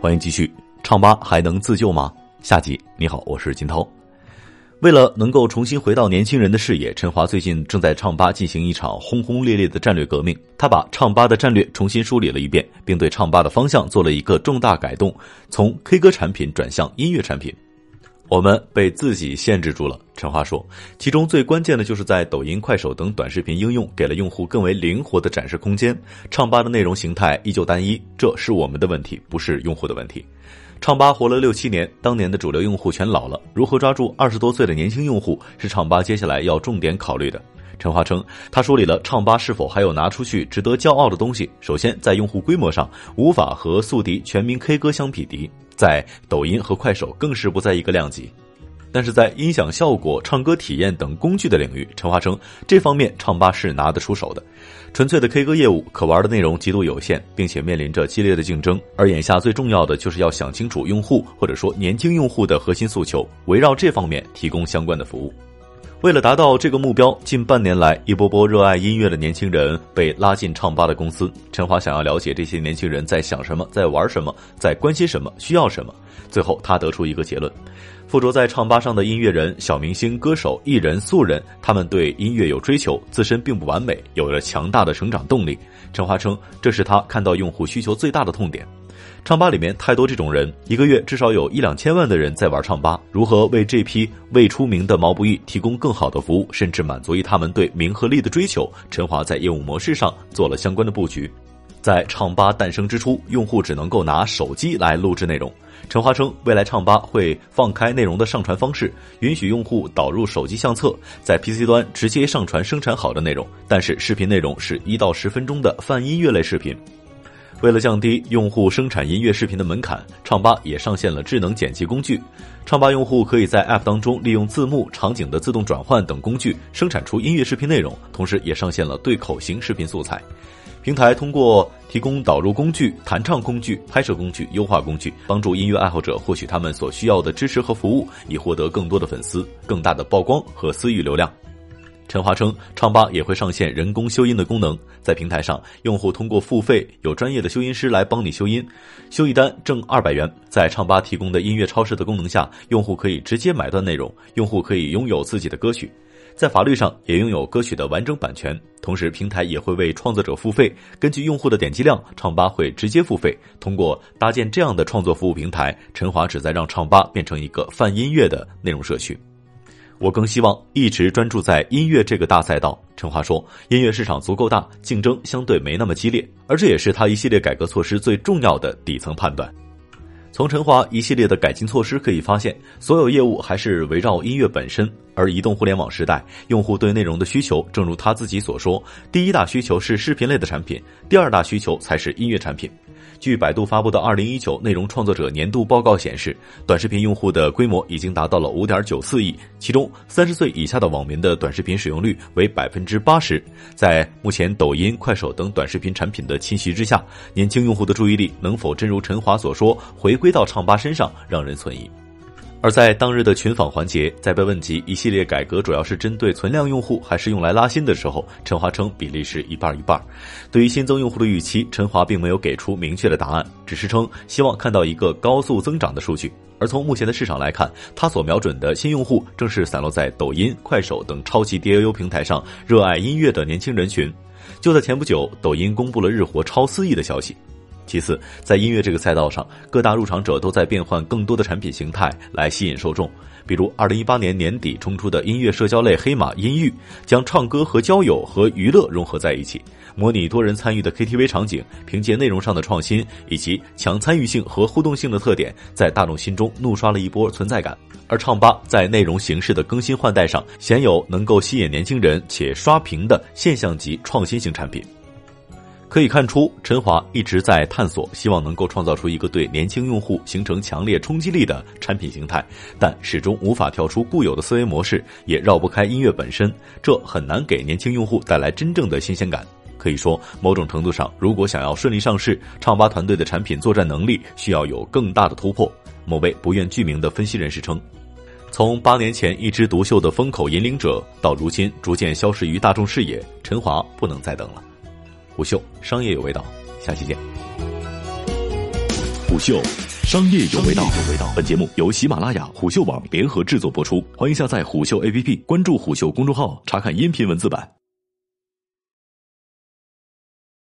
欢迎继续。唱吧还能自救吗？下集你好，我是金涛。为了能够重新回到年轻人的视野，陈华最近正在唱吧进行一场轰轰烈烈的战略革命。他把唱吧的战略重新梳理了一遍，并对唱吧的方向做了一个重大改动，从 K 歌产品转向音乐产品。我们被自己限制住了，陈华说。其中最关键的就是在抖音、快手等短视频应用给了用户更为灵活的展示空间。唱吧的内容形态依旧单一，这是我们的问题，不是用户的问题。唱吧活了六七年，当年的主流用户全老了，如何抓住二十多岁的年轻用户，是唱吧接下来要重点考虑的。陈华称，他梳理了唱吧是否还有拿出去值得骄傲的东西。首先，在用户规模上，无法和宿敌全民 K 歌相匹敌。在抖音和快手更是不在一个量级，但是在音响效果、唱歌体验等工具的领域，陈华称这方面唱吧是拿得出手的。纯粹的 K 歌业务可玩的内容极度有限，并且面临着激烈的竞争。而眼下最重要的就是要想清楚用户或者说年轻用户的核心诉求，围绕这方面提供相关的服务。为了达到这个目标，近半年来，一波波热爱音乐的年轻人被拉进唱吧的公司。陈华想要了解这些年轻人在想什么，在玩什么，在关心什么，需要什么。最后，他得出一个结论：附着在唱吧上的音乐人、小明星、歌手、艺人、素人，他们对音乐有追求，自身并不完美，有了强大的成长动力。陈华称，这是他看到用户需求最大的痛点。唱吧里面太多这种人，一个月至少有一两千万的人在玩唱吧。如何为这批未出名的毛不易提供更好的服务，甚至满足于他们对名和利的追求？陈华在业务模式上做了相关的布局。在唱吧诞生之初，用户只能够拿手机来录制内容。陈华称，未来唱吧会放开内容的上传方式，允许用户导入手机相册，在 PC 端直接上传生产好的内容。但是视频内容是一到十分钟的泛音乐类视频。为了降低用户生产音乐视频的门槛，唱吧也上线了智能剪辑工具。唱吧用户可以在 App 当中利用字幕、场景的自动转换等工具生产出音乐视频内容，同时也上线了对口型视频素材。平台通过提供导入工具、弹唱工具、拍摄工具、优化工具，帮助音乐爱好者获取他们所需要的支持和服务，以获得更多的粉丝、更大的曝光和私域流量。陈华称，唱吧也会上线人工修音的功能，在平台上，用户通过付费，有专业的修音师来帮你修音，修一单挣二百元。在唱吧提供的音乐超市的功能下，用户可以直接买断内容，用户可以拥有自己的歌曲，在法律上也拥有歌曲的完整版权。同时，平台也会为创作者付费，根据用户的点击量，唱吧会直接付费。通过搭建这样的创作服务平台，陈华旨在让唱吧变成一个泛音乐的内容社区。我更希望一直专注在音乐这个大赛道。陈华说：“音乐市场足够大，竞争相对没那么激烈，而这也是他一系列改革措施最重要的底层判断。”从陈华一系列的改进措施可以发现，所有业务还是围绕音乐本身。而移动互联网时代，用户对内容的需求，正如他自己所说，第一大需求是视频类的产品，第二大需求才是音乐产品。据百度发布的《二零一九内容创作者年度报告》显示，短视频用户的规模已经达到了五点九四亿，其中三十岁以下的网民的短视频使用率为百分之八十。在目前抖音、快手等短视频产品的侵袭之下，年轻用户的注意力能否真如陈华所说回归到唱吧身上，让人存疑。而在当日的群访环节，在被问及一系列改革主要是针对存量用户还是用来拉新的时候，陈华称比例是一半一半。对于新增用户的预期，陈华并没有给出明确的答案，只是称希望看到一个高速增长的数据。而从目前的市场来看，他所瞄准的新用户正是散落在抖音、快手等超级 DAU 平台上热爱音乐的年轻人群。就在前不久，抖音公布了日活超四亿的消息。其次，在音乐这个赛道上，各大入场者都在变换更多的产品形态来吸引受众。比如，二零一八年年底冲出的音乐社交类黑马音域，将唱歌和交友和娱乐融合在一起，模拟多人参与的 KTV 场景。凭借内容上的创新以及强参与性和互动性的特点，在大众心中怒刷了一波存在感。而唱吧在内容形式的更新换代上，鲜有能够吸引年轻人且刷屏的现象级创新型产品。可以看出，陈华一直在探索，希望能够创造出一个对年轻用户形成强烈冲击力的产品形态，但始终无法跳出固有的思维模式，也绕不开音乐本身，这很难给年轻用户带来真正的新鲜感。可以说，某种程度上，如果想要顺利上市，唱吧团队的产品作战能力需要有更大的突破。某位不愿具名的分析人士称，从八年前一枝独秀的风口引领者，到如今逐渐消失于大众视野，陈华不能再等了。虎嗅，商业有味道，下期见。虎嗅，商业有味道。有味道本节目由喜马拉雅、虎嗅网联合制作播出，欢迎下载虎嗅 APP，关注虎嗅公众号，查看音频文字版。